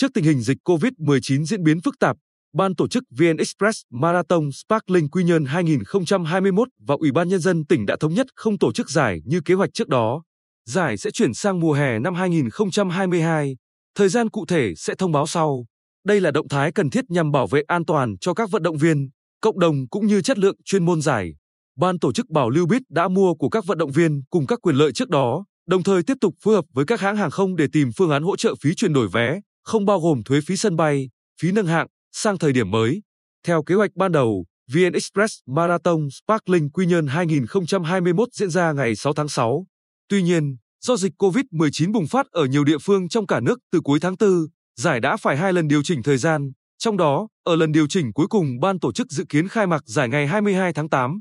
Trước tình hình dịch COVID-19 diễn biến phức tạp, Ban tổ chức VN Express Marathon Sparkling Quy Nhơn 2021 và Ủy ban Nhân dân tỉnh đã thống nhất không tổ chức giải như kế hoạch trước đó. Giải sẽ chuyển sang mùa hè năm 2022. Thời gian cụ thể sẽ thông báo sau. Đây là động thái cần thiết nhằm bảo vệ an toàn cho các vận động viên, cộng đồng cũng như chất lượng chuyên môn giải. Ban tổ chức bảo lưu biết đã mua của các vận động viên cùng các quyền lợi trước đó, đồng thời tiếp tục phối hợp với các hãng hàng không để tìm phương án hỗ trợ phí chuyển đổi vé, không bao gồm thuế phí sân bay, phí nâng hạng, sang thời điểm mới. Theo kế hoạch ban đầu, VN Express Marathon Sparkling Quy Nhơn 2021 diễn ra ngày 6 tháng 6. Tuy nhiên, do dịch COVID-19 bùng phát ở nhiều địa phương trong cả nước từ cuối tháng 4, giải đã phải hai lần điều chỉnh thời gian. Trong đó, ở lần điều chỉnh cuối cùng ban tổ chức dự kiến khai mạc giải ngày 22 tháng 8.